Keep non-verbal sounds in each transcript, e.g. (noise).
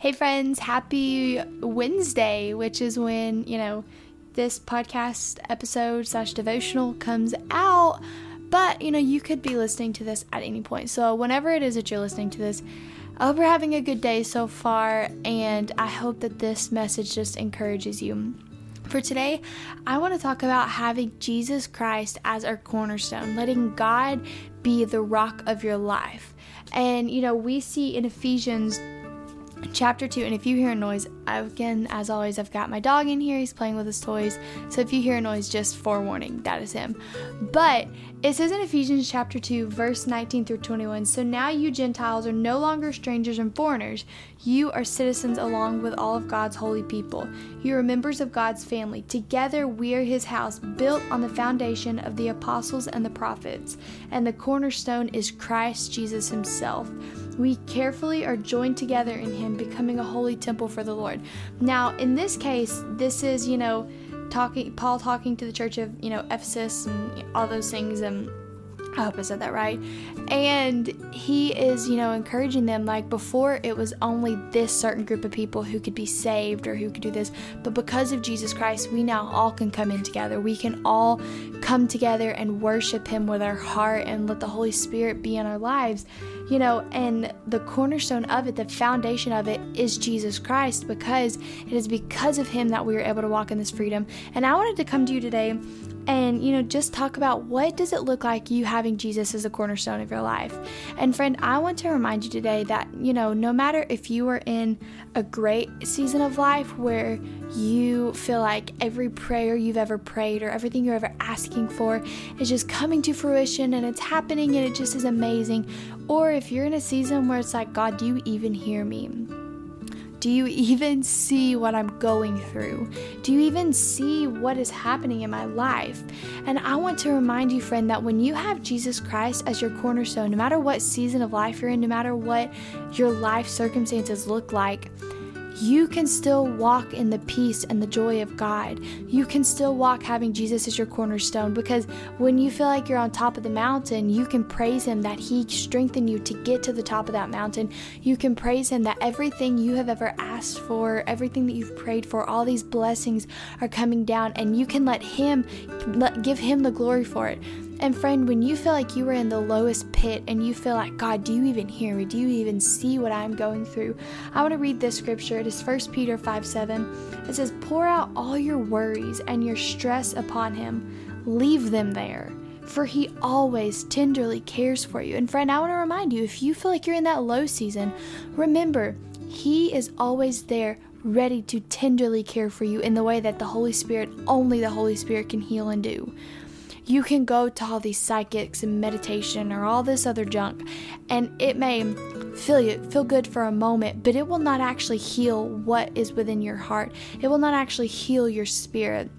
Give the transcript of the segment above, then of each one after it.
Hey, friends, happy Wednesday, which is when, you know, this podcast episode slash devotional comes out. But, you know, you could be listening to this at any point. So, whenever it is that you're listening to this, I hope you're having a good day so far, and I hope that this message just encourages you. For today, I want to talk about having Jesus Christ as our cornerstone, letting God be the rock of your life. And, you know, we see in Ephesians chapter 2 and if you hear a noise again as always i've got my dog in here he's playing with his toys so if you hear a noise just forewarning that is him. But it says in ephesians chapter 2 verse 19 through 21 so now you gentiles are no longer strangers and foreigners. You are citizens along with all of god's holy people. You are members of god's family. Together we are his house built on the foundation of the apostles and the prophets. And the cornerstone is christ jesus himself. We carefully are joined together in him, becoming a holy temple for the Lord. Now, in this case, this is, you know, talking Paul talking to the church of, you know, Ephesus and all those things and I hope I said that right. And he is, you know, encouraging them like before it was only this certain group of people who could be saved or who could do this, but because of Jesus Christ, we now all can come in together. We can all come together and worship him with our heart and let the Holy Spirit be in our lives. You know, and the cornerstone of it, the foundation of it is Jesus Christ because it is because of him that we are able to walk in this freedom. And I wanted to come to you today and you know just talk about what does it look like you having Jesus as a cornerstone of your life. And friend, I want to remind you today that you know no matter if you are in a great season of life where you feel like every prayer you've ever prayed or everything you're ever asking for is just coming to fruition and it's happening and it just is amazing, or if you're in a season where it's like God, do you even hear me? Do you even see what I'm going through? Do you even see what is happening in my life? And I want to remind you, friend, that when you have Jesus Christ as your cornerstone, no matter what season of life you're in, no matter what your life circumstances look like, you can still walk in the peace and the joy of God. You can still walk having Jesus as your cornerstone because when you feel like you're on top of the mountain, you can praise Him that He strengthened you to get to the top of that mountain. You can praise Him that everything you have ever asked for, everything that you've prayed for, all these blessings are coming down, and you can let Him let, give Him the glory for it. And friend, when you feel like you are in the lowest pit and you feel like, God, do you even hear me? Do you even see what I'm going through? I want to read this scripture. It is 1 Peter 5 7. It says, Pour out all your worries and your stress upon him, leave them there. For he always tenderly cares for you. And friend, I want to remind you if you feel like you're in that low season, remember, he is always there ready to tenderly care for you in the way that the Holy Spirit, only the Holy Spirit can heal and do you can go to all these psychics and meditation or all this other junk and it may feel you feel good for a moment but it will not actually heal what is within your heart. It will not actually heal your spirit.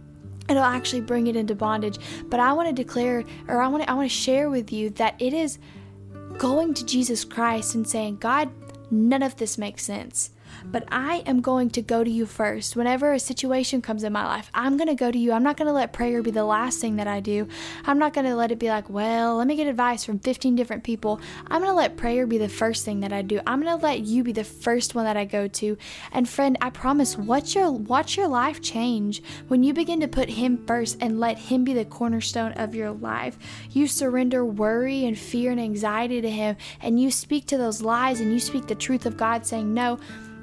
It'll actually bring it into bondage. But i want to declare or i want to i want to share with you that it is going to jesus christ and saying god none of this makes sense but I am going to go to you first. Whenever a situation comes in my life, I'm going to go to you. I'm not going to let prayer be the last thing that I do. I'm not going to let it be like, well, let me get advice from 15 different people. I'm going to let prayer be the first thing that I do. I'm going to let you be the first one that I go to. And friend, I promise watch your watch your life change when you begin to put him first and let him be the cornerstone of your life. You surrender worry and fear and anxiety to him and you speak to those lies and you speak the truth of God saying, "No,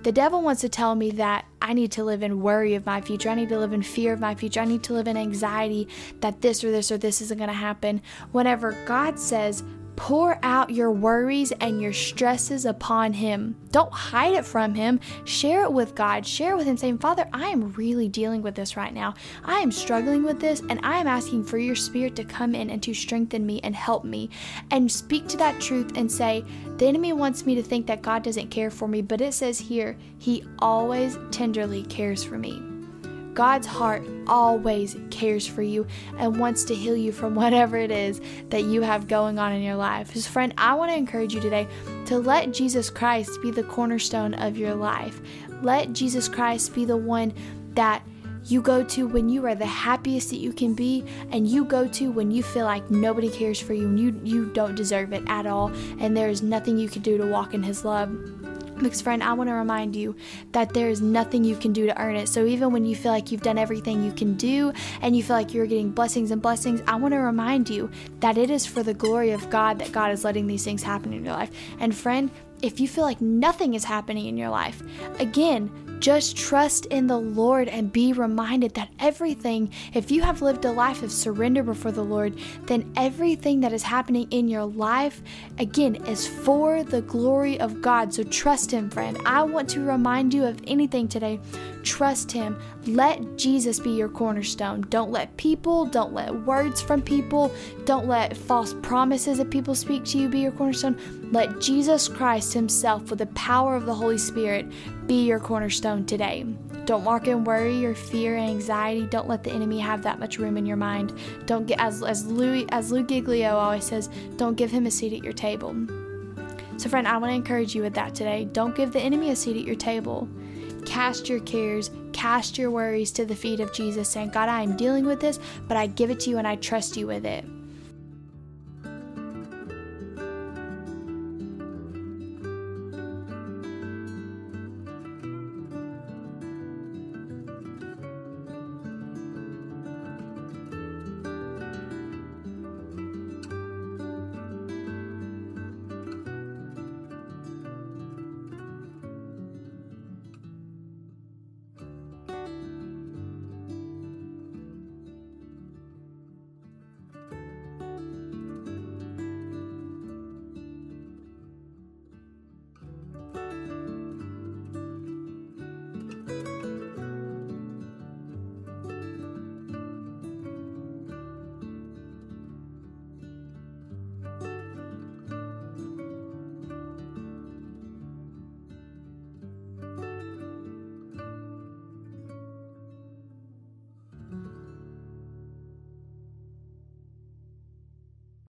the devil wants to tell me that I need to live in worry of my future. I need to live in fear of my future. I need to live in anxiety that this or this or this isn't going to happen. Whenever God says, Pour out your worries and your stresses upon Him. Don't hide it from Him. Share it with God. Share it with Him, saying, Father, I am really dealing with this right now. I am struggling with this, and I am asking for your Spirit to come in and to strengthen me and help me. And speak to that truth and say, The enemy wants me to think that God doesn't care for me, but it says here, He always tenderly cares for me. God's heart always cares for you and wants to heal you from (laughs) whatever it is that you have going on in your life. His friend, I want to encourage you today to let Jesus Christ be the cornerstone of your life. Let Jesus Christ be the one that you go to when you are the happiest that you can be and you go to when you feel like nobody cares for you and you you don't deserve it at all and there is nothing you can do to walk in his love Because, friend, I want to remind you that there is nothing you can do to earn it. So, even when you feel like you've done everything you can do and you feel like you're getting blessings and blessings, I want to remind you that it is for the glory of God that God is letting these things happen in your life. And, friend, if you feel like nothing is happening in your life, again, just trust in the Lord and be reminded that everything, if you have lived a life of surrender before the Lord, then everything that is happening in your life, again, is for the glory of God. So trust Him, friend. I want to remind you of anything today. Trust Him. Let Jesus be your cornerstone. Don't let people, don't let words from people, don't let false promises that people speak to you be your cornerstone. Let Jesus Christ Himself, with the power of the Holy Spirit, be your cornerstone today. Don't walk in worry or fear and anxiety. Don't let the enemy have that much room in your mind. Don't get as as Louis as Lou Giglio always says, don't give him a seat at your table. So friend, I want to encourage you with that today. Don't give the enemy a seat at your table. Cast your cares, cast your worries to the feet of Jesus, saying, God, I am dealing with this, but I give it to you and I trust you with it.